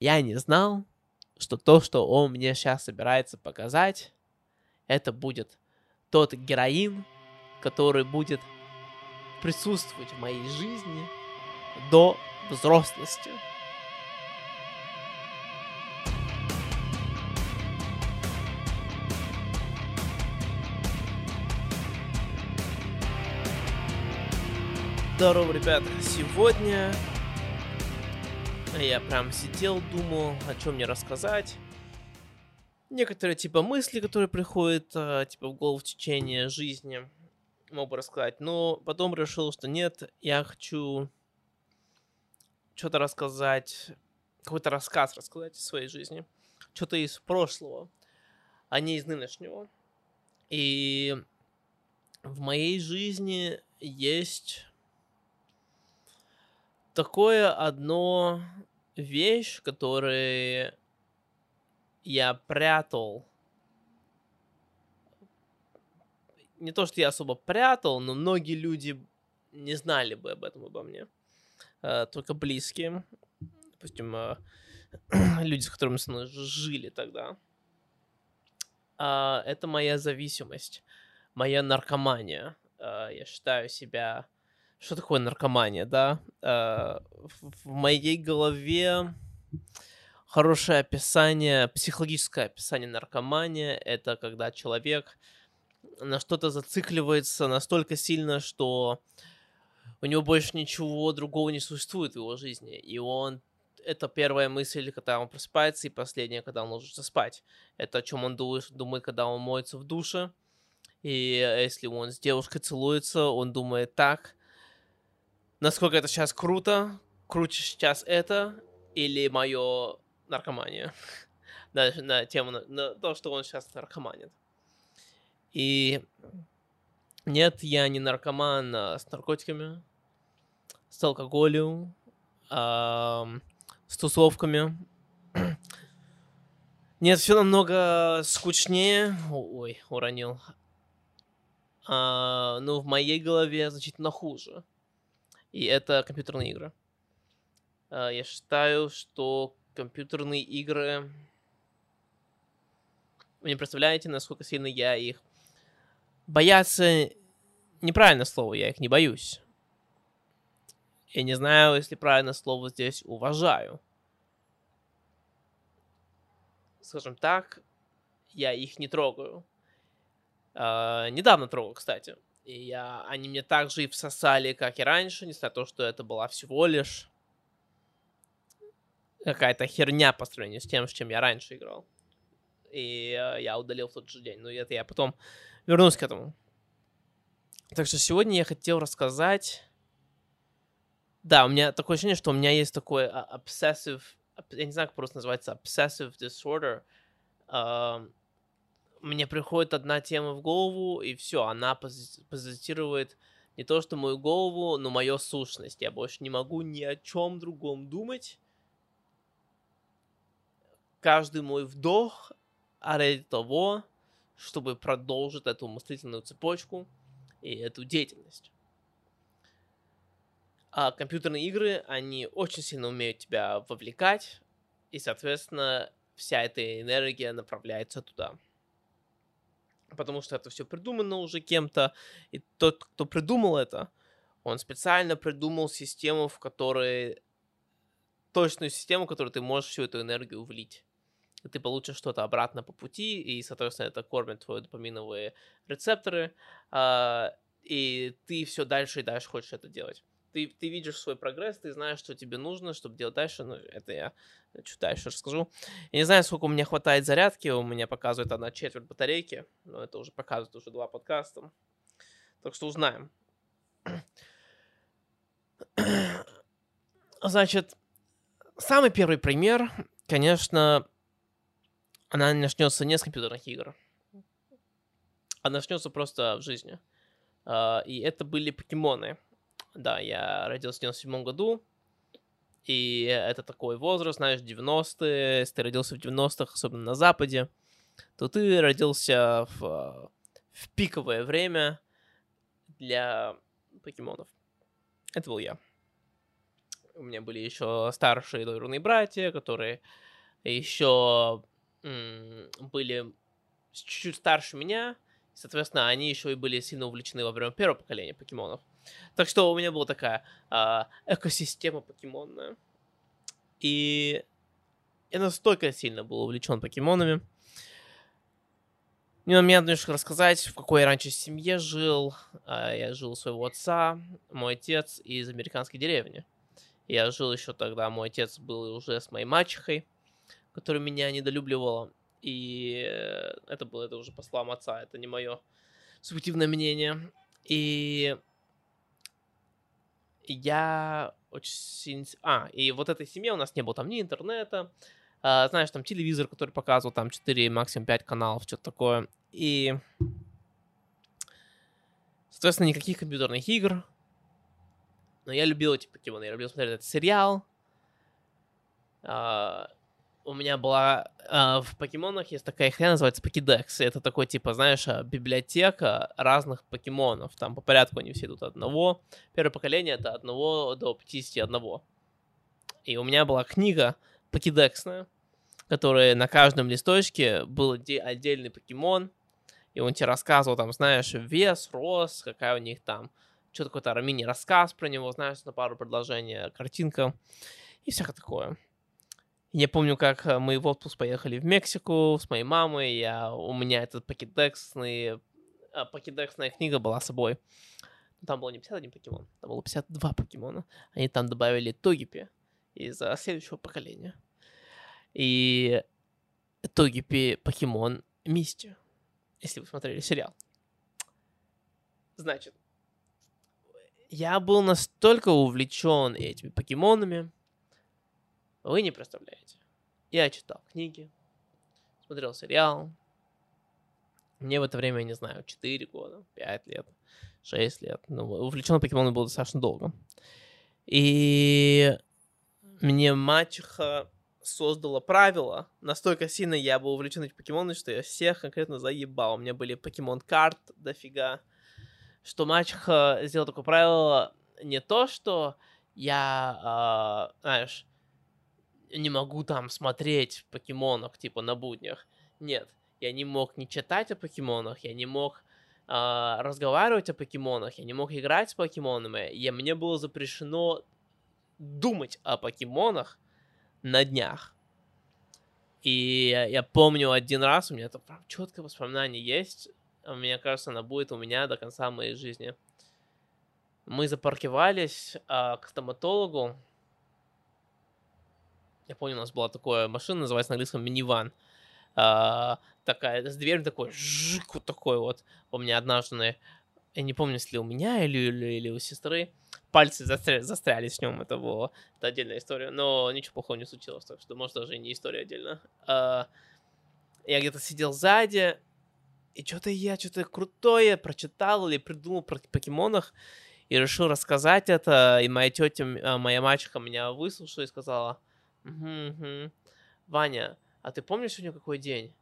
Я не знал, что то, что он мне сейчас собирается показать, это будет тот героин, который будет присутствовать в моей жизни до взрослости. Здорово, ребят. Сегодня я прям сидел, думал, о чем мне рассказать. Некоторые типа мысли, которые приходят а, типа в голову в течение жизни, мог бы рассказать. Но потом решил, что нет, я хочу что-то рассказать, какой-то рассказ рассказать о своей жизни. Что-то из прошлого, а не из нынешнего. И в моей жизни есть такое одно вещь, которую я прятал. Не то, что я особо прятал, но многие люди не знали бы об этом обо мне. Uh, только близкие. Допустим, uh, люди, с которыми мной жили тогда. Uh, это моя зависимость, моя наркомания. Я считаю себя что такое наркомания, да? Э, в моей голове хорошее описание, психологическое описание наркомания — это когда человек на что-то зацикливается настолько сильно, что у него больше ничего другого не существует в его жизни, и он это первая мысль, когда он просыпается, и последняя, когда он ложится спать. Это о чем он думает, когда он моется в душе. И если он с девушкой целуется, он думает так, насколько это сейчас круто, круче сейчас это или мое наркомания. на, на тему, на, на то, что он сейчас наркоманит. И нет, я не наркоман а с наркотиками, с алкоголем, а, с тусовками. Нет, все намного скучнее. Ой, уронил. А, ну, в моей голове значительно хуже и это компьютерные игры. А, я считаю, что компьютерные игры... Вы не представляете, насколько сильно я их... Бояться... Неправильное слово, я их не боюсь. Я не знаю, если правильное слово здесь уважаю. Скажем так, я их не трогаю. Uh, недавно трогал, кстати. И я, они мне так же и всосали, как и раньше, несмотря на то, что это была всего лишь какая-то херня по сравнению с тем, с чем я раньше играл. И э, я удалил в тот же день. Но это я потом вернусь к этому. Так что сегодня я хотел рассказать... Да, у меня такое ощущение, что у меня есть такой obsessive... Я не знаю, как просто называется. Obsessive disorder. Uh, мне приходит одна тема в голову, и все, она пози- позиционирует не то, что мою голову, но мою сущность. Я больше не могу ни о чем другом думать. Каждый мой вдох ради того, чтобы продолжить эту мыслительную цепочку и эту деятельность. А компьютерные игры, они очень сильно умеют тебя вовлекать, и, соответственно, вся эта энергия направляется туда потому что это все придумано уже кем-то, и тот, кто придумал это, он специально придумал систему, в которой точную систему, в которой ты можешь всю эту энергию влить. И ты получишь что-то обратно по пути, и, соответственно, это кормит твои допаминовые рецепторы, э, и ты все дальше и дальше хочешь это делать ты, ты видишь свой прогресс, ты знаешь, что тебе нужно, чтобы делать дальше. Ну, это я чуть дальше расскажу. Я не знаю, сколько у меня хватает зарядки. У меня показывает одна четверть батарейки. Но это уже показывает уже два подкаста. Так что узнаем. Значит, самый первый пример, конечно, она начнется не с компьютерных игр. Она начнется просто в жизни. А, и это были покемоны. Да, я родился в 97 году, и это такой возраст, знаешь, 90-е, если ты родился в 90-х, особенно на Западе, то ты родился в, в пиковое время для покемонов. Это был я. У меня были еще старшие двоюродные братья, которые еще были чуть-чуть старше меня. Соответственно, они еще и были сильно увлечены во время первого поколения покемонов. Так что у меня была такая э, экосистема покемонная. И я настолько сильно был увлечен покемонами. Мне надо немножко рассказать, в какой я раньше семье жил. А, я жил у своего отца, мой отец из американской деревни. Я жил еще тогда, мой отец был уже с моей мачехой, которая меня недолюбливала. И э, это было это уже по словам отца, это не мое субъективное мнение. И я очень... А, и вот этой семье у нас не было там ни интернета, а, знаешь, там телевизор, который показывал там 4, максимум 5 каналов, что-то такое. И, соответственно, никаких компьютерных игр. Но я любил эти покемоны, я любил смотреть этот сериал. А, у меня была э, в покемонах есть такая хрень, называется покедекс. Это такой, типа, знаешь, а, библиотека разных покемонов. Там по порядку они все идут одного. Первое поколение это одного до 51. И у меня была книга покедексная, которая на каждом листочке был отдельный покемон. И он тебе рассказывал, там, знаешь, вес, рост, какая у них там, что такое-то мини-рассказ про него, знаешь, на пару предложений, картинка и всякое такое. Я помню, как э, мы в отпуск поехали в Мексику с моей мамой. Я, у меня этот покедексный, а, покедексная книга была с собой. Там было не 51 покемон, там было 52 покемона. Они там добавили Тогипи из а, следующего поколения. И Тогипи покемон Мисти, если вы смотрели сериал. Значит, я был настолько увлечен этими покемонами, вы не представляете. Я читал книги, смотрел сериал. Мне в это время, я не знаю, 4 года, 5 лет, 6 лет. Ну, увлечен покемоном был достаточно долго. И мне мачеха создала правила. Настолько сильно я был увлечен этими покемонами, что я всех конкретно заебал. У меня были покемон-карт дофига. Что мачеха сделала такое правило не то, что я, э, знаешь, не могу там смотреть покемонах, типа, на буднях. Нет, я не мог не читать о покемонах, я не мог э, разговаривать о покемонах, я не мог играть с покемонами. Я, мне было запрещено думать о покемонах на днях. И я, я помню один раз, у меня это прям четкое воспоминание есть. А мне кажется, она будет у меня до конца моей жизни. Мы запаркивались э, к стоматологу, я помню, у нас была такая машина, называется на английском миниван. А, такая, с дверью такой, жик, вот такой вот. У меня однажды, я не помню, если у меня или, или, или у сестры, пальцы застря... застряли с нем, это было, это отдельная история, но ничего плохого не случилось, так что, может, даже и не история отдельно. А, я где-то сидел сзади, и что-то я что-то крутое прочитал или придумал про покемонах, и решил рассказать это, и моя тетя, моя мачеха меня выслушала и сказала, Угу. Ваня, а ты помнишь сегодня какой день?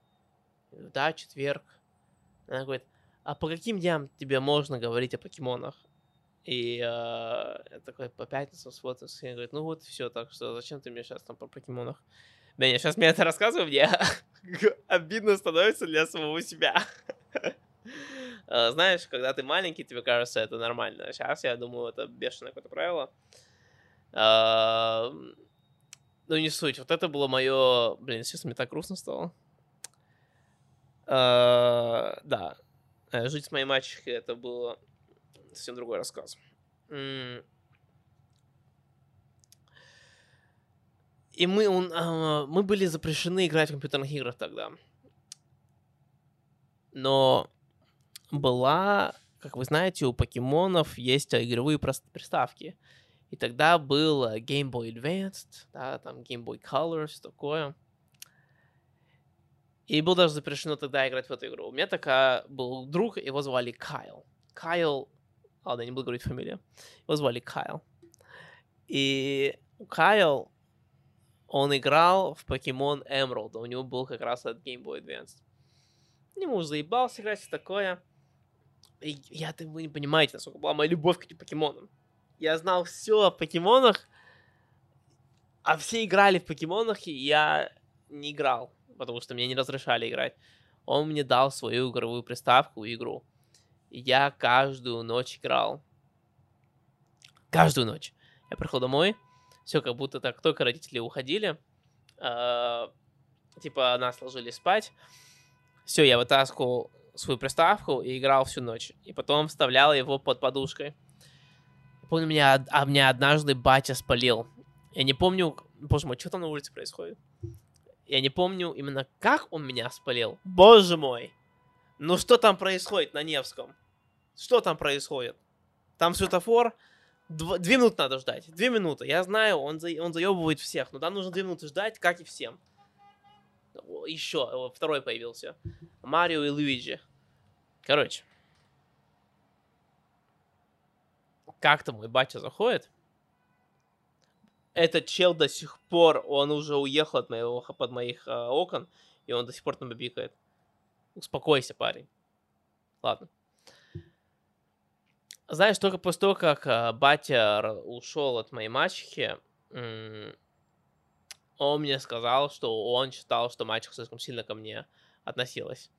Да, четверг. Она говорит, а по каким дням тебе можно говорить о покемонах? И э, такой по пятницам, субботам, и говорит, ну вот все, так что зачем ты мне сейчас там по покемонах? Беня, сейчас мне это рассказываю, мне обидно становится для самого себя. А, знаешь, когда ты маленький, тебе кажется это нормально. Сейчас я думаю, это бешеное какое-то правило. Ну, не суть. Вот это было мое... Блин, сейчас мне так грустно стало. Uh, да. Э, жить с моей мачехой это было совсем другой рассказ. И мы, он, uh, мы были запрещены играть в компьютерных играх тогда. Но была, как вы знаете, у покемонов есть игровые приставки. И тогда был Game Boy Advanced, да, там Game Boy Color, все такое. И было даже запрещено тогда играть в эту игру. У меня такая был друг, его звали Кайл. Кайл, ладно, не буду говорить фамилию. Его звали Кайл. И Кайл, он играл в Pokemon Emerald. У него был как раз этот Game Boy Advanced. Ему заебался играть, все такое. И я, вы не понимаете, насколько была моя любовь к этим покемонам я знал все о покемонах А все играли в покемонах, и я не играл, потому что мне не разрешали играть. Он мне дал свою игровую приставку игру. И я каждую ночь играл. Каждую ночь. Я приходил домой, все как будто так, только родители уходили, э, типа нас ложили спать, все, я вытаскивал свою приставку и играл всю ночь. И потом вставлял его под подушкой. Помню, меня, а меня однажды батя спалил. Я не помню, боже мой, что там на улице происходит? Я не помню именно, как он меня спалил. Боже мой! Ну что там происходит на Невском? Что там происходит? Там светофор, Дв- две минуты надо ждать. Две минуты. Я знаю, он, за... он заебывает всех, но там нужно две минуты ждать, как и всем. Еще второй появился. Марио и Луиджи. Короче. Как-то мой батя заходит. Этот чел до сих пор, он уже уехал от моего, под моих э, окон, и он до сих пор там бибикает. Успокойся, парень. Ладно. Знаешь, только после того, как э, батя ушел от моей мачехи, он мне сказал, что он считал, что мачеха слишком сильно ко мне относилась.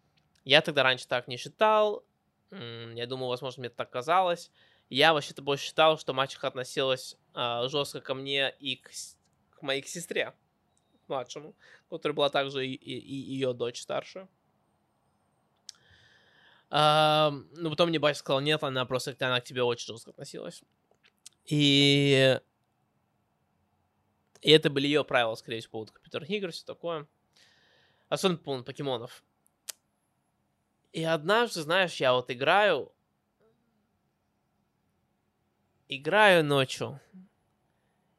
Я тогда раньше так не считал. Я думаю, возможно, мне так казалось. Я вообще-то больше считал, что мачеха относилась э, жестко ко мне и к, к моей к сестре, к младшему, которая была также и, и, и ее дочь старшая. А, ну, потом мне батя сказал, нет, она просто она к тебе очень жестко относилась. И... И это были ее правила, скорее всего, по поводу компьютерных игр, все такое. Особенно по покемонов. И однажды, знаешь, я вот играю... Играю ночью.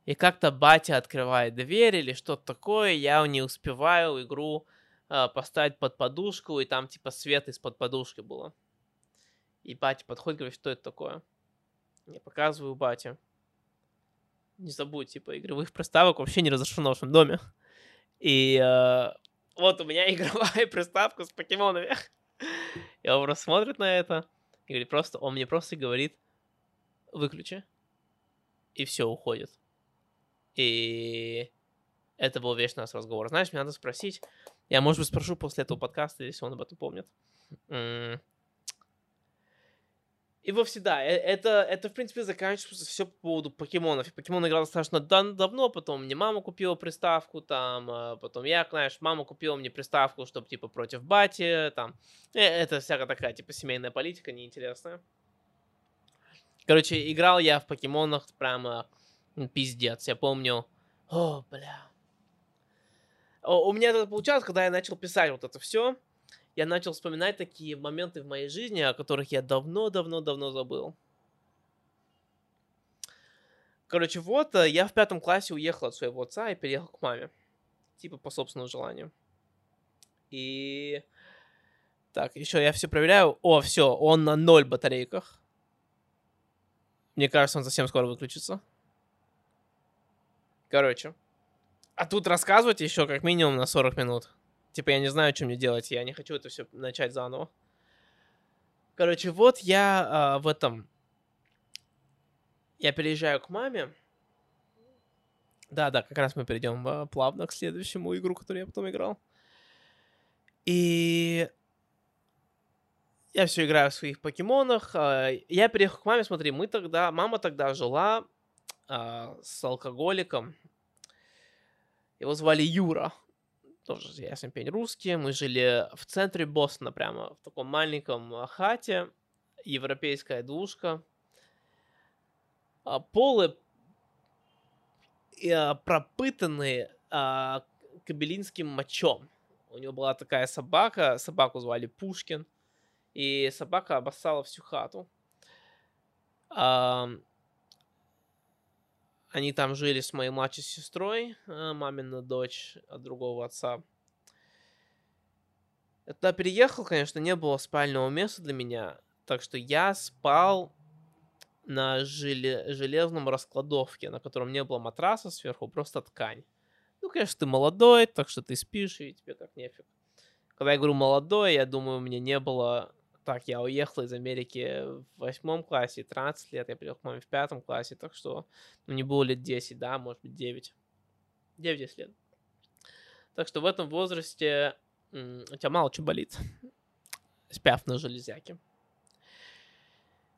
И как-то батя открывает дверь или что-то такое, я не успеваю игру э, поставить под подушку, и там типа свет из-под подушки было. И батя подходит, говорит, что это такое. Я показываю бате. Не забудь, типа, игровых приставок вообще не разрешено в нашем доме. И э, вот у меня игровая приставка с покемонами. И он просто смотрит на это. И говорит, просто, он мне просто говорит, выключи. И все, уходит. И это был весь наш разговор. Знаешь, мне надо спросить, я, может быть, спрошу после этого подкаста, если он об этом помнит. И вовсе да, э, это, это в принципе заканчивается все по поводу покемонов. Покемон играл достаточно дав- давно, потом мне мама купила приставку, там, а потом я, знаешь, мама купила мне приставку, чтобы, типа, против бати, там. Э, это всякая такая, типа, семейная политика неинтересная. Короче, играл я в покемонах прямо пиздец. Я помню, о, бля, у меня это получалось, когда я начал писать вот это все, я начал вспоминать такие моменты в моей жизни, о которых я давно-давно-давно забыл. Короче, вот, э, я в пятом классе уехал от своего отца и переехал к маме. Типа по собственному желанию. И... Так, еще я все проверяю. О, все, он на ноль батарейках. Мне кажется, он совсем скоро выключится. Короче. А тут рассказывать еще как минимум на 40 минут. Типа, я не знаю, что мне делать. Я не хочу это все начать заново. Короче, вот я а, в этом... Я переезжаю к маме. Да, да, как раз мы перейдем а, плавно к следующему игру, которую я потом играл. И я все играю в своих покемонах. А, я переехал к маме, смотри, мы тогда, мама тогда жила а, с алкоголиком, его звали Юра. Тоже ясен пень русский. Мы жили в центре Бостона, прямо в таком маленьком а, хате. Европейская двушка. А, полы пропытанные кабелинским мочом. У него была такая собака, собаку звали Пушкин, и собака обоссала всю хату. Они там жили с моей младшей сестрой, э, мамина дочь от другого отца. Туда переехал, конечно, не было спального места для меня, так что я спал на желе- железном раскладовке, на котором не было матраса сверху, просто ткань. Ну, конечно, ты молодой, так что ты спишь, и тебе как нефиг. Когда я говорю молодой, я думаю, у меня не было так, я уехал из Америки в восьмом классе, 13 лет, я приехал к маме в пятом классе, так что ну, не было лет 10, да, может быть 9. 9-10 лет. Так что в этом возрасте у тебя мало что болит. Спяв на железяке.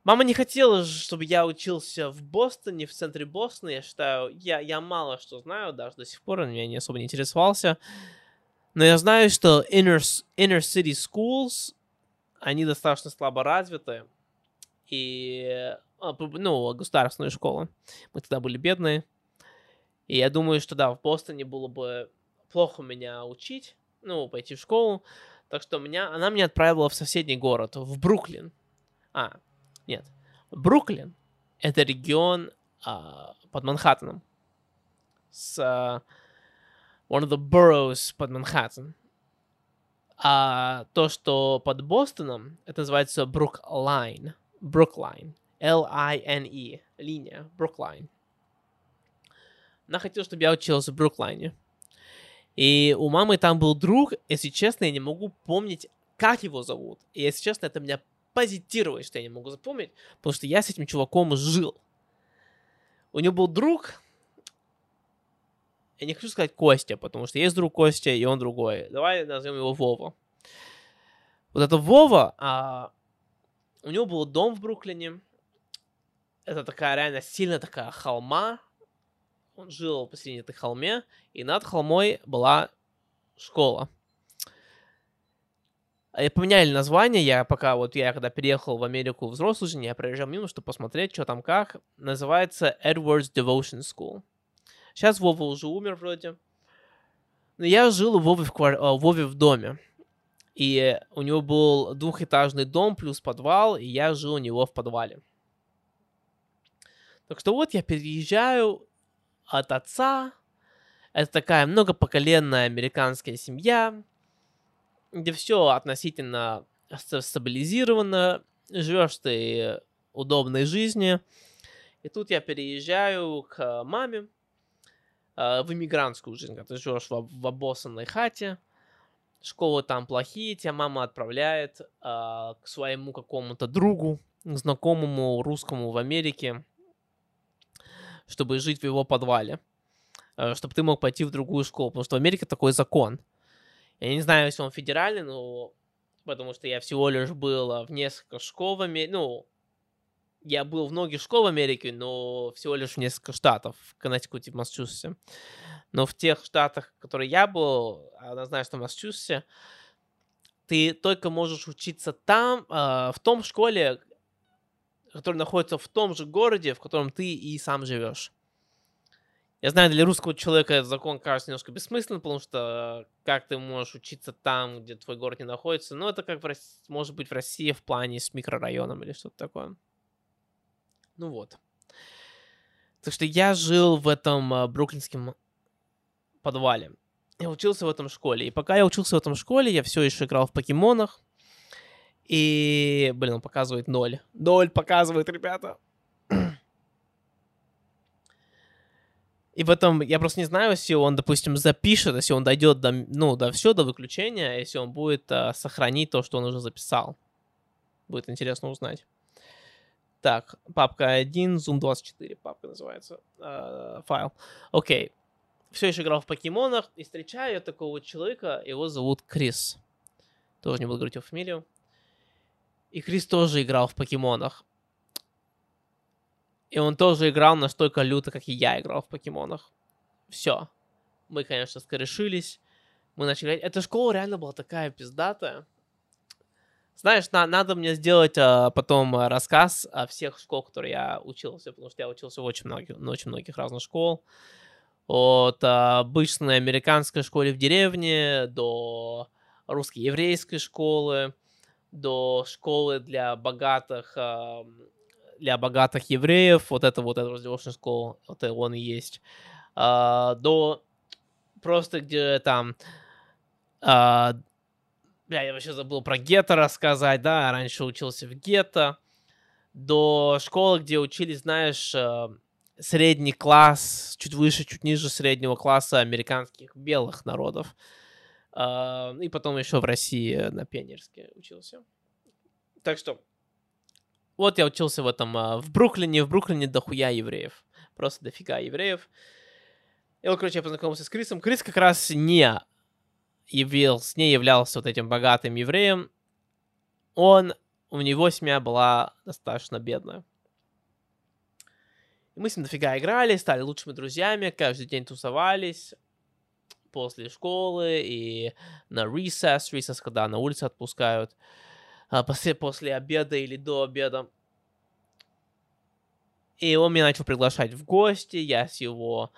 Мама не хотела, чтобы я учился в Бостоне, в центре Бостона. Я считаю, я, я мало что знаю, даже до сих пор он меня не особо не интересовался. Но я знаю, что inner, inner city schools, они достаточно слабо развиты. И, а, ну, государственные школы. Мы тогда были бедные. И я думаю, что да, в Бостоне было бы плохо меня учить, ну, пойти в школу. Так что меня, она меня отправила в соседний город, в Бруклин. А, нет. Бруклин — это регион а, под Манхэттеном. С а, one of the boroughs под Манхэттен. А то, что под Бостоном, это называется Бруклайн. Бруклайн. L-I-N-E. Линия. Бруклайн. Она хотела, чтобы я учился в Бруклайне. И у мамы там был друг, если честно, я не могу помнить, как его зовут. И если честно, это меня позитировать, что я не могу запомнить, потому что я с этим чуваком жил. У него был друг, я не хочу сказать Костя, потому что есть друг Костя, и он другой. Давай назовем его Вова. Вот это Вова, а, у него был дом в Бруклине. Это такая реально сильно такая холма. Он жил посреди этой холме, и над холмой была школа. А, поменяли название, я пока вот я когда переехал в Америку взрослый жизнь, я проезжал мимо, чтобы посмотреть, что там как. Называется Edwards Devotion School. Сейчас Вова уже умер вроде. Но я жил у Вовы в, квар... А, Вове в доме. И у него был двухэтажный дом плюс подвал, и я жил у него в подвале. Так что вот я переезжаю от отца. Это такая многопоколенная американская семья где все относительно стабилизировано, живешь ты удобной жизни. И тут я переезжаю к маме э, в иммигрантскую жизнь, когда ты живешь в, в обоссанной хате, школы там плохие, тебя мама отправляет э, к своему какому-то другу, знакомому русскому в Америке, чтобы жить в его подвале, э, чтобы ты мог пойти в другую школу, потому что в Америке такой закон – я не знаю, если он федеральный, но потому что я всего лишь был а, в несколько школ ну, я был в многих школ в Америке, но всего лишь в несколько штатов, в Коннектикуте, в Массачусетсе. Но в тех штатах, в которых я был, что в Массачусетсе, ты только можешь учиться там, э, в том школе, которая находится в том же городе, в котором ты и сам живешь. Я знаю, для русского человека этот закон кажется немножко бессмысленным, потому что как ты можешь учиться там, где твой город не находится. Но это как в может быть в России в плане с микрорайоном или что-то такое. Ну вот. Так что я жил в этом uh, бруклинском подвале. Я учился в этом школе. И пока я учился в этом школе, я все еще играл в покемонах. И, блин, он показывает ноль. Ноль показывает, ребята. И потом, я просто не знаю, если он, допустим, запишет, если он дойдет до, ну, до все, до выключения, если он будет а, сохранить то, что он уже записал. Будет интересно узнать. Так, папка 1, Zoom 24, папка называется, э, файл. Окей. Все еще играл в покемонах и встречаю такого человека, его зовут Крис. Тоже не буду говорить его фамилию. И Крис тоже играл в покемонах. И он тоже играл настолько люто, как и я играл в покемонах. Все. Мы, конечно, скорешились. Мы начали играть. Эта школа реально была такая пиздатая. Знаешь, на, надо мне сделать а, потом рассказ о всех школах, которые я учился, потому что я учился в очень многих, очень многих разных школ. От а, обычной американской школы в деревне до русской еврейской школы, до школы для богатых а, для богатых евреев, вот это вот эта Revolution School, вот он и есть, а, до просто где там, а, бля, я вообще забыл про гетто рассказать, да, раньше учился в гетто, до школы, где учились, знаешь, а, средний класс, чуть выше, чуть ниже среднего класса американских белых народов. Uh, и потом еще в России на пионерске учился. Так что вот я учился в этом, а, в Бруклине, в Бруклине дохуя евреев. Просто дофига евреев. И вот, короче, я познакомился с Крисом. Крис как раз не явился, не являлся вот этим богатым евреем. Он, у него семья была достаточно бедная. И мы с ним дофига играли, стали лучшими друзьями, каждый день тусовались после школы и на recess, recess, когда на улице отпускают, а после, после обеда или до обеда. И он меня начал приглашать в гости, я с его...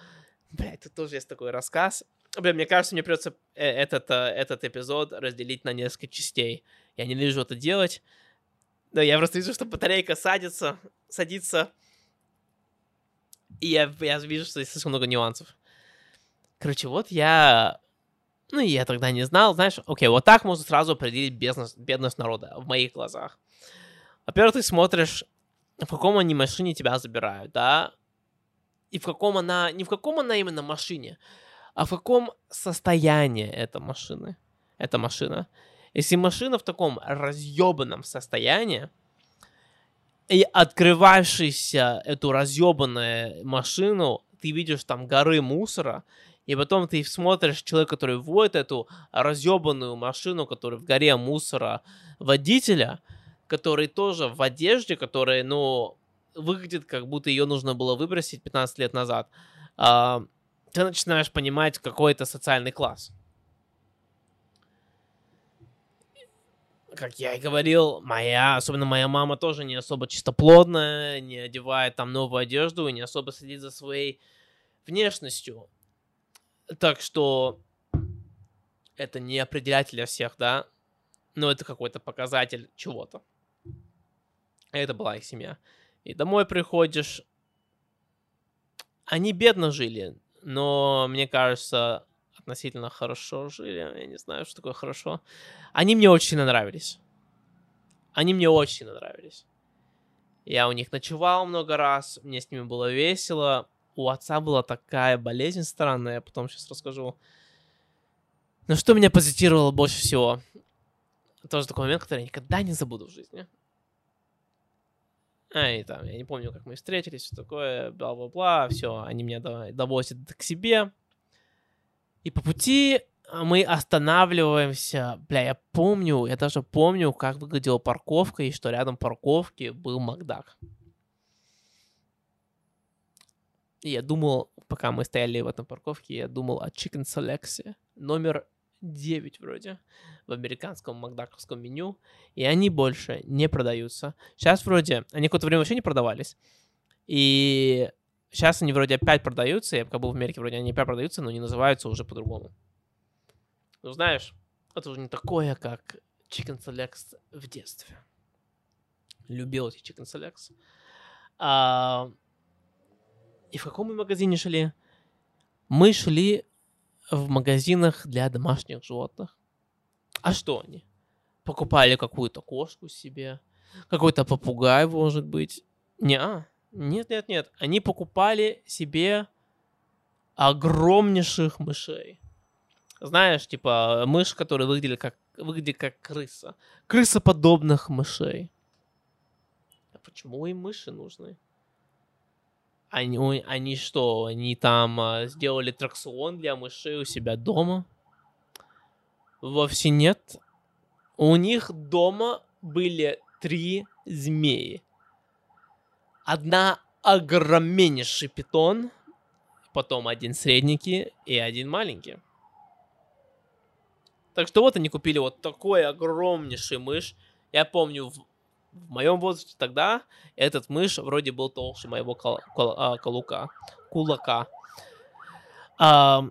Блядь, тут тоже есть такой рассказ. Блин, мне кажется, мне придется э, этот, э, этот эпизод разделить на несколько частей. Я не вижу это делать. Но я просто вижу, что батарейка садится, садится. И я, я вижу, что здесь слишком много нюансов. Короче, вот я... Ну, я тогда не знал, знаешь, окей, вот так можно сразу определить бедность, бедность народа в моих глазах. Во-первых, ты смотришь в каком они машине тебя забирают, да, и в каком она, не в каком она именно машине, а в каком состоянии эта машина, эта машина. Если машина в таком разъебанном состоянии, и открывавшийся эту разъебанную машину, ты видишь там горы мусора, и потом ты смотришь человека, который вводит эту разъебанную машину, которая в горе мусора водителя – который тоже в одежде, которая, ну, выглядит, как будто ее нужно было выбросить 15 лет назад, а, ты начинаешь понимать какой это социальный класс. Как я и говорил, моя, особенно моя мама тоже не особо чистоплотная, не одевает там новую одежду и не особо следит за своей внешностью. Так что это не определять для всех, да, но это какой-то показатель чего-то. Это была их семья. И домой приходишь. Они бедно жили, но, мне кажется, относительно хорошо жили. Я не знаю, что такое хорошо. Они мне очень нравились. Они мне очень нравились. Я у них ночевал много раз, мне с ними было весело. У отца была такая болезнь странная, я потом сейчас расскажу. Но что меня позитировало больше всего? Тоже такой момент, который я никогда не забуду в жизни. А, и там, я не помню, как мы встретились, все такое, бла-бла-бла, все, они меня довозят к себе. И по пути мы останавливаемся. Бля, я помню, я даже помню, как выглядела парковка, и что рядом парковки был Макдак. И я думал, пока мы стояли в этом парковке, я думал о Chicken Select номер 9 вроде в американском макдаковском меню, и они больше не продаются. Сейчас вроде, они какое-то время вообще не продавались, и сейчас они вроде опять продаются, я пока был в Америке, вроде они опять продаются, но не называются уже по-другому. Ну, знаешь, это уже не такое, как Chicken Selects в детстве. Любил эти Chicken Selects. А... И в каком мы магазине шли? Мы шли в магазинах для домашних животных. А что они? Покупали какую-то кошку себе, какой-то попугай, может быть. Не, нет, нет, нет. Они покупали себе огромнейших мышей. Знаешь, типа мышь, которые выглядели как, выглядит как крыса. Крысоподобных мышей. А почему им мыши нужны? Они, они что, они там а, сделали тракцион для мышей у себя дома? Вовсе нет. У них дома были три змеи. Одна огромнейший питон, потом один средненький и один маленький. Так что вот они купили вот такой огромнейший мышь. Я помню, в моем возрасте тогда этот мышь вроде был толще моего кол- кол- а, колука, кулака. А,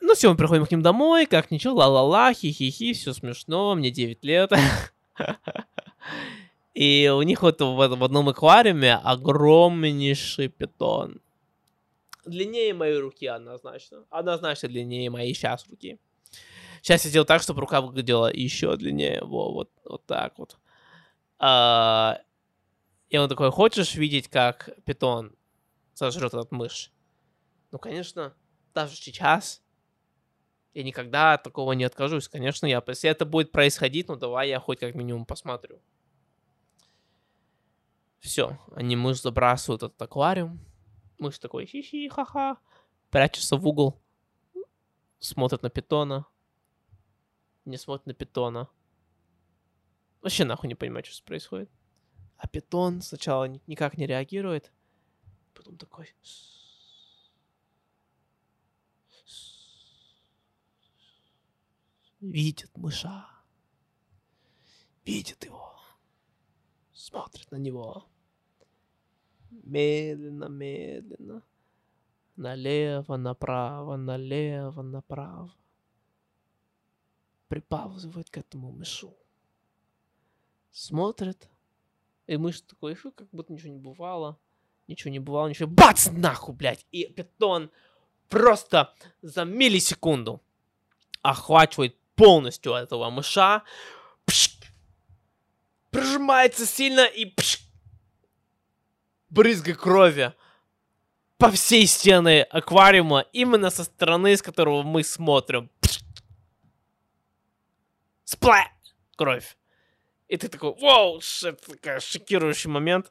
ну все, мы приходим к ним домой, как ничего, ла-ла-ла, хи-хи-хи, все смешно, мне 9 лет. И у них вот в, в одном аквариуме огромнейший питон. Длиннее моей руки однозначно. Однозначно длиннее моей сейчас руки. Сейчас я сделал так, чтобы рука выглядела еще длиннее. Во, вот, вот так вот. А, и он такой, хочешь видеть, как питон сожрет этот мышь? Ну, конечно, даже сейчас я никогда от такого не откажусь. Конечно, я, если это будет происходить, ну давай я хоть как минимум посмотрю. Все, они мышь забрасывают этот аквариум. Мышь такой хи-хи, ха-ха, прячется в угол, смотрит на питона, не смотрит на питона. Вообще нахуй не понимает, что происходит. А питон сначала никак не реагирует, потом такой... Видит мыша. Видит его. Смотрит на него. Медленно, медленно. Налево, направо, налево, направо. Приползывает к этому мышу. Смотрит. И мышь такой, фу, как будто ничего не бывало. Ничего не бывало, ничего. Бац, нахуй, блядь! И питон просто за миллисекунду охватывает полностью этого мыша. Пш, прижимается сильно и пш, брызга крови по всей стены аквариума, именно со стороны, с которого мы смотрим. Спла! Кровь. И ты такой, вау, это такой шокирующий момент,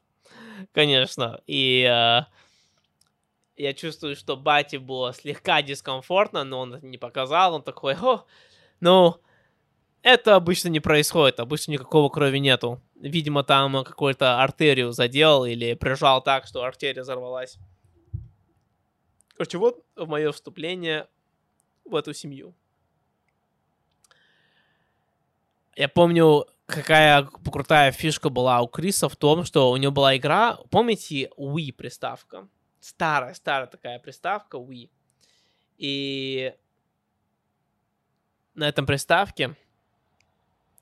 конечно. И э, я чувствую, что Бати было слегка дискомфортно, но он не показал. Он такой, о, ну, это обычно не происходит, обычно никакого крови нету. Видимо, там какую-то артерию задел или прижал так, что артерия взорвалась. Короче, вот мое вступление в эту семью. Я помню, какая крутая фишка была у Криса в том, что у него была игра, помните, Wii приставка? Старая, старая такая приставка Wii. И на этом приставке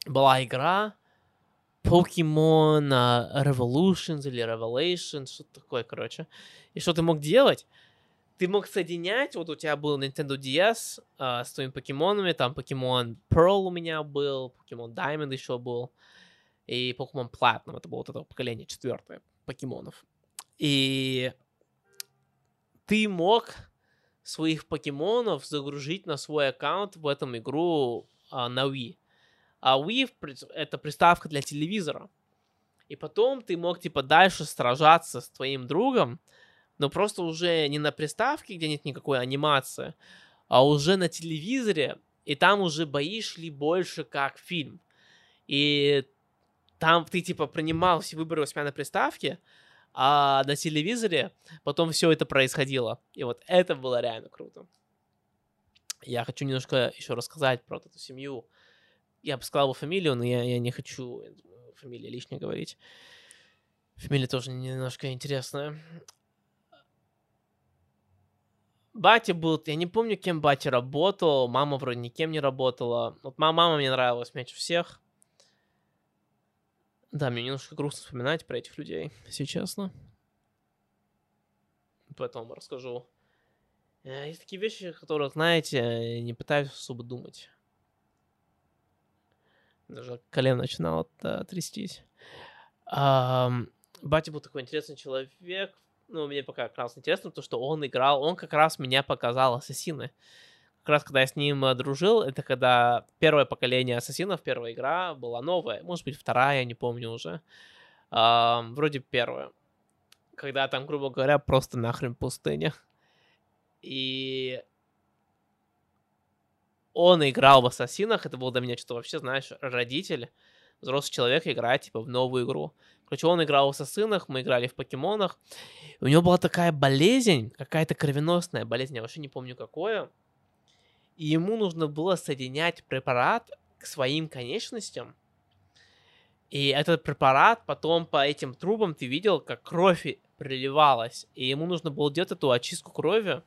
была игра Pokemon uh, Revolutions или Revelations, что-то такое, короче. И что ты мог делать? Ты мог соединять, вот у тебя был Nintendo DS uh, с твоими покемонами, там Pokemon Pearl у меня был, Pokemon Diamond еще был, и Pokemon Platinum, это было вот это поколение четвертое покемонов. И ты мог своих покемонов загрузить на свой аккаунт в этом игру а, на Wii. А Wii это приставка для телевизора. И потом ты мог, типа, дальше сражаться с твоим другом, но просто уже не на приставке, где нет никакой анимации, а уже на телевизоре, и там уже бои шли больше как фильм. И там ты, типа, принимал все выборы у себя на приставке, а на телевизоре потом все это происходило. И вот это было реально круто. Я хочу немножко еще рассказать про эту семью. Я бы сказал бы фамилию, но я, я не хочу фамилию лишнее говорить. Фамилия тоже немножко интересная. Батя был, я не помню, кем батя работал, мама вроде никем не работала. Вот мама, мама мне нравилась меньше всех. Да, мне немножко грустно вспоминать про этих людей, если честно. Поэтому расскажу. Э, есть такие вещи, которые, знаете, не пытаюсь особо думать. Даже колено начинало трястись. А, батя был такой интересный человек. Ну, мне пока как раз интересно, то, что он играл, он как раз меня показал ассасины как раз когда я с ним э, дружил, это когда первое поколение ассасинов, первая игра была новая, может быть, вторая, я не помню уже. А, вроде первая. Когда там, грубо говоря, просто нахрен пустыня. И он играл в ассасинах, это было для меня что-то вообще, знаешь, родитель, взрослый человек играет, типа, в новую игру. Короче, он играл в ассасинах, мы играли в покемонах. У него была такая болезнь, какая-то кровеносная болезнь, я вообще не помню какое и ему нужно было соединять препарат к своим конечностям. И этот препарат потом по этим трубам ты видел, как кровь приливалась. И ему нужно было делать эту очистку крови.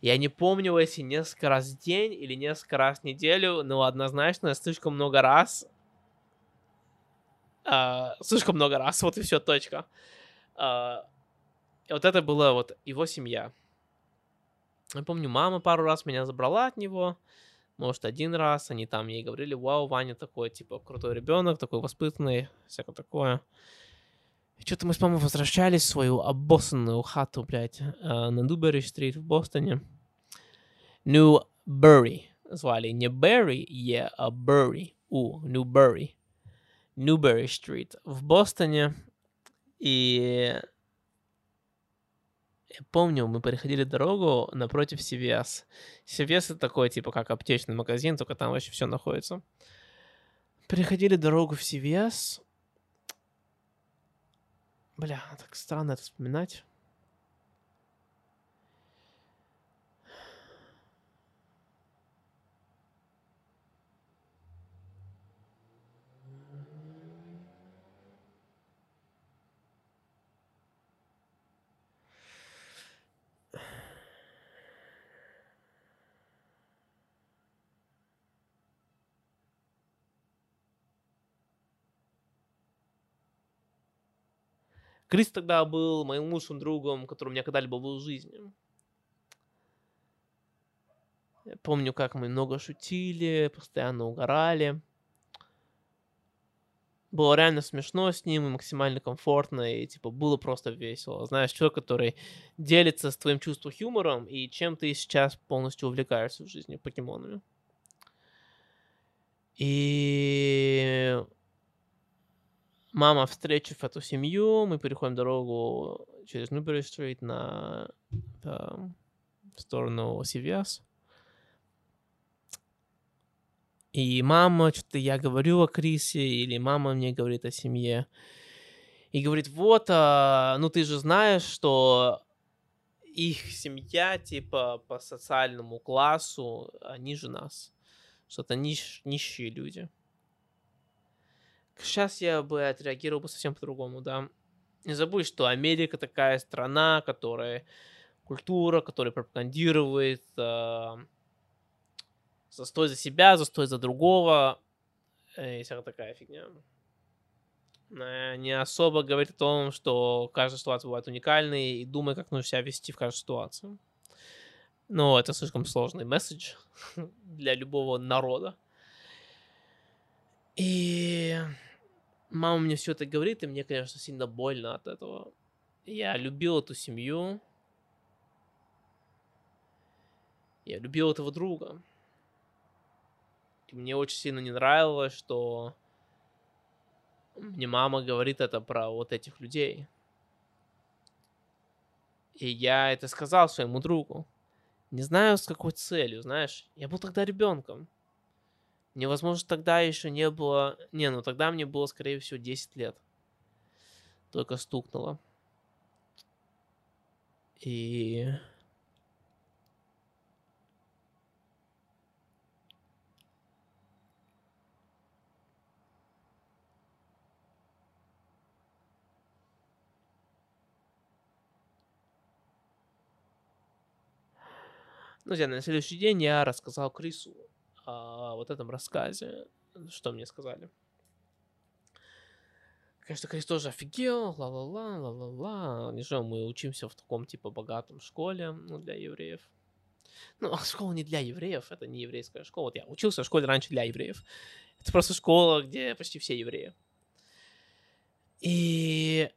Я не помню, если несколько раз в день или несколько раз в неделю, но однозначно слишком много раз. Uh, слишком много раз, вот и все, точка. Uh, и вот это была вот его семья. Я помню, мама пару раз меня забрала от него. Может, один раз. Они там ей говорили, вау, Ваня такой, типа, крутой ребенок, такой воспитанный, всякое такое. И что-то мы с мамой возвращались в свою обоссанную хату, блядь, э, на Newbury Street в Бостоне. Newbury звали. Не berry, e, а bury. U, Newbury. Newbury Street в Бостоне. И Я помню, мы переходили дорогу напротив CVS. CVS это такой, типа, как аптечный магазин, только там вообще все находится. Переходили дорогу в CVS. Бля, так странно это вспоминать. Крис тогда был моим лучшим другом, который у меня когда-либо был в жизни. Я помню, как мы много шутили, постоянно угорали. Было реально смешно с ним и максимально комфортно, и типа было просто весело. Знаешь, человек, который делится с твоим чувством юмором и чем ты сейчас полностью увлекаешься в жизни покемонами. И мама, встретив эту семью, мы переходим дорогу через Ньюбери-стрит на э, в сторону CVS. И мама, что-то я говорю о Крисе, или мама мне говорит о семье. И говорит, вот, а, ну ты же знаешь, что их семья, типа, по социальному классу, ниже нас. Что это нищ, нищие люди. Сейчас я бы отреагировал бы совсем по-другому, да. Не забудь, что Америка такая страна, которая культура, которая пропагандирует э, застой за себя, застой за другого, э, и вся такая фигня. Не особо говорит о том, что каждая ситуация бывает уникальной, и думай, как нужно себя вести в каждой ситуации. Но это слишком сложный месседж для любого народа. И мама мне все это говорит, и мне, конечно, сильно больно от этого. Я любил эту семью. Я любил этого друга. И мне очень сильно не нравилось, что мне мама говорит это про вот этих людей. И я это сказал своему другу. Не знаю, с какой целью, знаешь. Я был тогда ребенком. Мне, возможно, тогда еще не было... Не, ну тогда мне было, скорее всего, 10 лет. Только стукнуло. И... Друзья, на следующий день я рассказал Крису вот этом рассказе, что мне сказали. Конечно, Крис тоже офигел, ла-ла-ла, ла-ла-ла. Не же мы учимся в таком, типа, богатом школе, ну, для евреев. Ну, а школа не для евреев, это не еврейская школа. Вот я учился в школе раньше для евреев. Это просто школа, где почти все евреи. И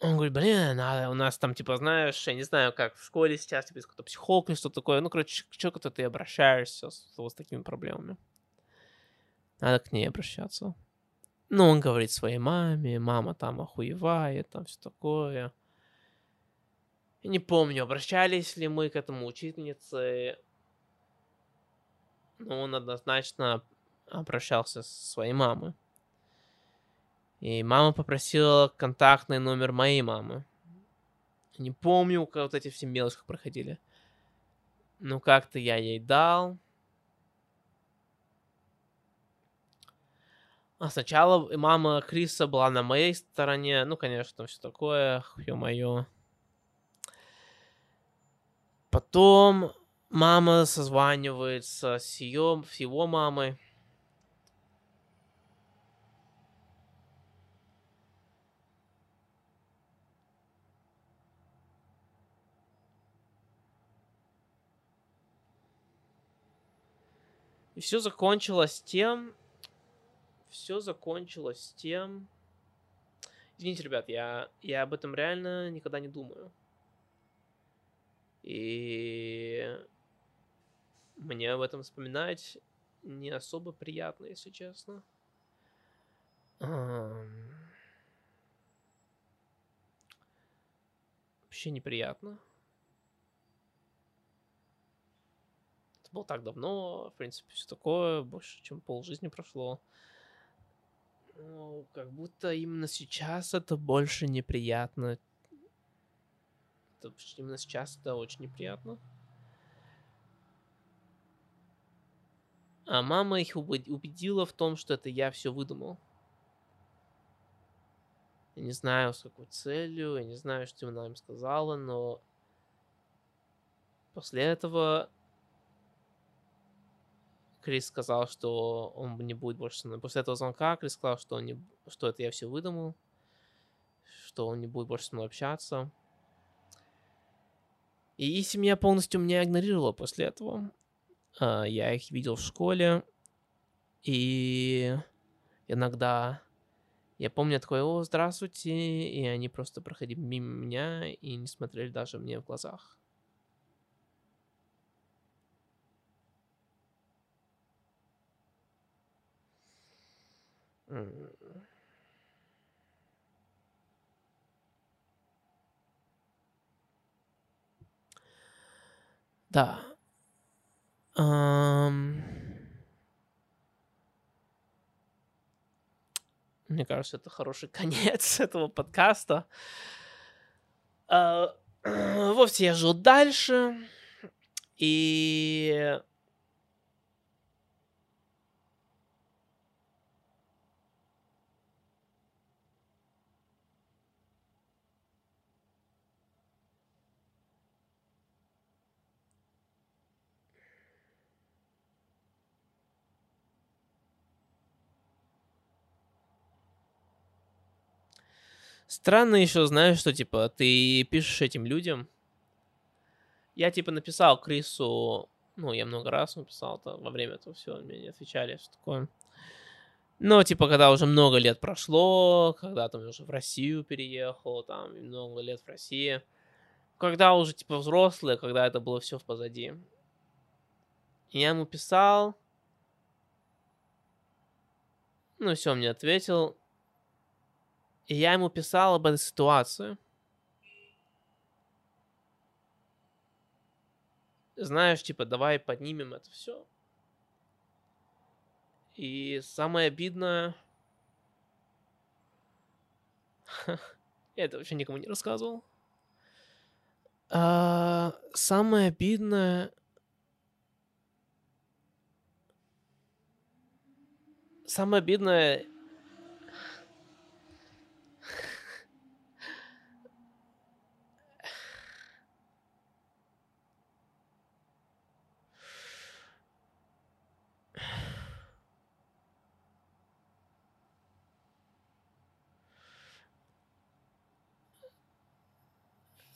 он говорит, блин, а у нас там, типа, знаешь, я не знаю, как в школе сейчас, типа, какой-то психолог или что-то такое. Ну, короче, к человеку ты обращаешься с, с, с такими проблемами. Надо к ней обращаться. Ну, он говорит своей маме, мама там охуевает, там все такое. Я не помню, обращались ли мы к этому учительнице. Но он однозначно обращался со своей мамой. И мама попросила контактный номер моей мамы. Не помню, как вот эти все мелочи проходили. Ну, как-то я ей дал. А сначала мама Криса была на моей стороне. Ну, конечно, там все такое. Ё-моё. Потом мама созванивается с ее, с его мамой. Все закончилось тем... Все закончилось тем... Извините, ребят, я, я об этом реально никогда не думаю. И мне об этом вспоминать не особо приятно, если честно. Вообще неприятно. Было так давно, в принципе, все такое, больше, чем полжизни прошло. Ну, как будто именно сейчас это больше неприятно. Это, именно сейчас это очень неприятно. А мама их убедила в том, что это я все выдумал. Я не знаю, с какой целью, я не знаю, что она им сказала, но после этого Крис сказал, что он не будет больше со мной. После этого звонка Крис сказал, что, он не, что это я все выдумал, что он не будет больше со мной общаться. И семья полностью меня игнорировала после этого. А, я их видел в школе, и иногда я помню такое, о, здравствуйте, и они просто проходили мимо меня и не смотрели даже мне в глазах. Да. Um... Мне кажется, это хороший конец этого подкаста. Uh, вовсе я жил дальше. И Странно еще, знаешь, что, типа, ты пишешь этим людям. Я, типа, написал Крису, ну, я много раз написал это во время этого всего, мне не отвечали, что такое. Но, типа, когда уже много лет прошло, когда там уже в Россию переехал, там, много лет в России, когда уже, типа, взрослые, когда это было все в позади. Я ему писал, ну, все, он мне ответил, и я ему писал об этой ситуации. Знаешь, типа, давай поднимем это все. И самое обидное... Я это вообще никому не рассказывал. А, самое обидное... Самое обидное,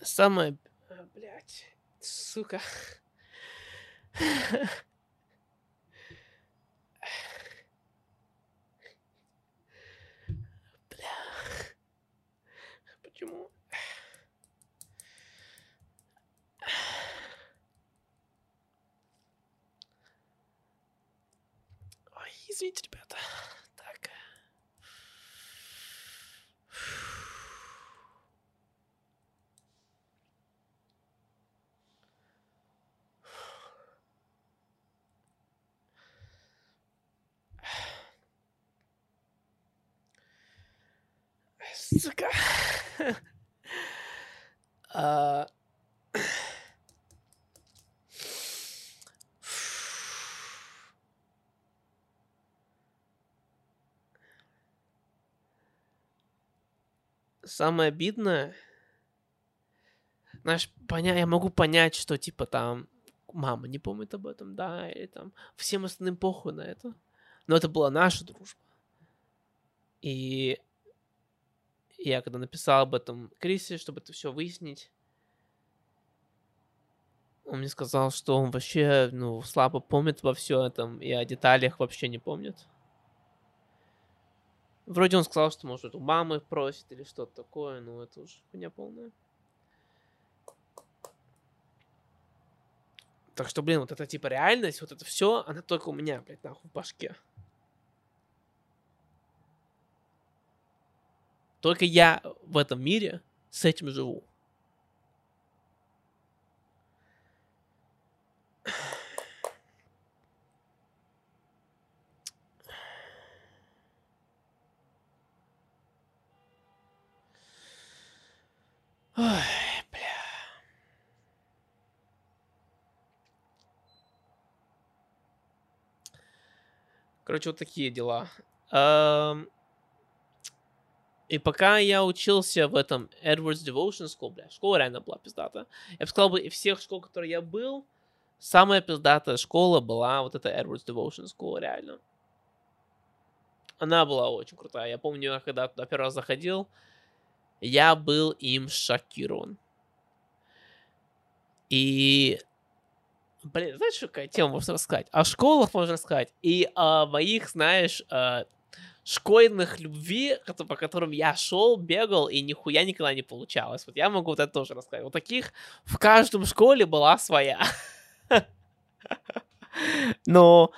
самое... А, Блять, сука. Бля. Почему? Ой, извините, ребята. Сука. А... Самое обидное, знаешь, поня... я могу понять, что типа там мама не помнит об этом, да, или там всем остальным похуй на это. Но это была наша дружба. И я когда написал об этом Крисе, чтобы это все выяснить, он мне сказал, что он вообще, ну, слабо помнит во всем этом и о деталях вообще не помнит. Вроде он сказал, что, может, у мамы просит или что-то такое, но это уже хуйня полная. Так что, блин, вот это типа реальность, вот это все, она только у меня, блядь, нахуй в башке. Только я в этом мире с этим живу. Ой, бля. Короче, вот такие дела. Эм... И пока я учился в этом Edwards Devotion School, бля, школа реально была пиздата. Я бы сказал, бы, из всех школ, в которых я был, самая пиздатая школа была вот эта Edwards Devotion School, реально. Она была очень крутая. Я помню, когда туда первый раз заходил, я был им шокирован. И Блин, знаешь, какая тема можно рассказать? О школах можно рассказать. И о моих, знаешь, э, школьных любви, по которым я шел, бегал, и нихуя никогда не получалось. Вот я могу вот это тоже рассказать. Вот таких в каждом школе была своя. Но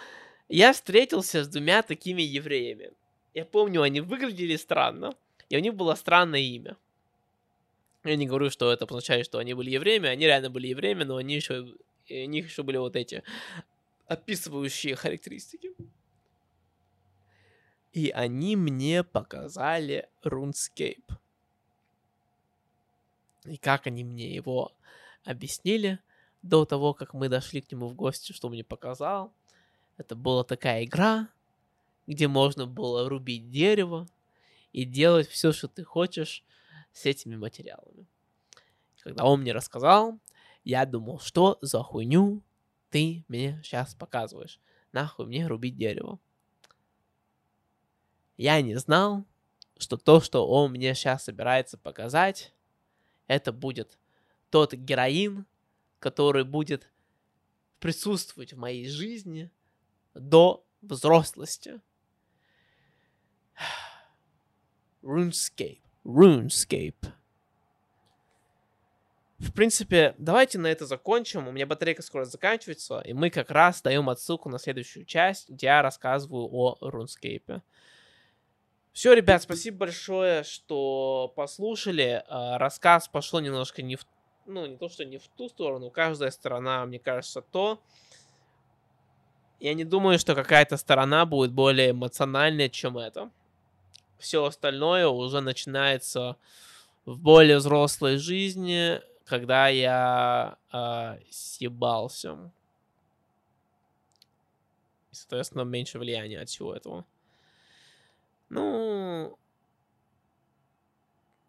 я встретился с двумя такими евреями. Я помню, они выглядели странно, и у них было странное имя. Я не говорю, что это означает, что они были евреями, они реально были евреями, но они еще, у них еще были вот эти описывающие характеристики. И они мне показали RuneScape. И как они мне его объяснили до того, как мы дошли к нему в гости, что он мне показал. Это была такая игра, где можно было рубить дерево и делать все, что ты хочешь с этими материалами. Когда он мне рассказал, я думал, что за хуйню ты мне сейчас показываешь. Нахуй мне рубить дерево. Я не знал, что то, что он мне сейчас собирается показать, это будет тот героин, который будет присутствовать в моей жизни до взрослости. RuneScape. RuneScape. В принципе, давайте на это закончим. У меня батарейка скоро заканчивается, и мы как раз даем отсылку на следующую часть, где я рассказываю о RuneScape. Все, ребят, спасибо большое, что послушали. А, Рассказ пошел немножко не в... Ну, не то, что не в ту сторону. Каждая сторона, мне кажется, то. Я не думаю, что какая-то сторона будет более эмоциональная, чем это. Все остальное уже начинается в более взрослой жизни, когда я э, съебался. И, соответственно, меньше влияния от всего этого. Ну,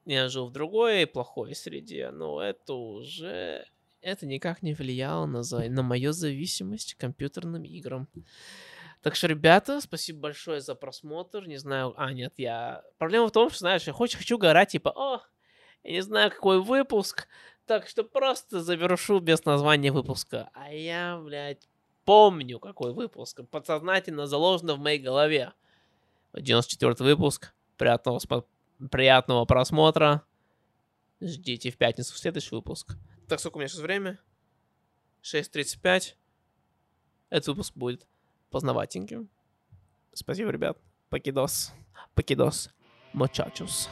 я жил в другой плохой среде, но это уже... Это никак не влияло на, за... на мою зависимость к компьютерным играм. Так что, ребята, спасибо большое за просмотр. Не знаю... А, нет, я... Проблема в том, что, знаешь, я хочу, хочу горать, типа, о, я не знаю, какой выпуск, так что просто завершу без названия выпуска. А я, блядь, помню, какой выпуск. Подсознательно заложено в моей голове. 94 выпуск. Приятного, спо- приятного просмотра. Ждите в пятницу следующий выпуск. Так, сколько у меня сейчас время? 6.35. Этот выпуск будет познавательненьким. Спасибо, ребят. Покидос. Покидос. Мочачус.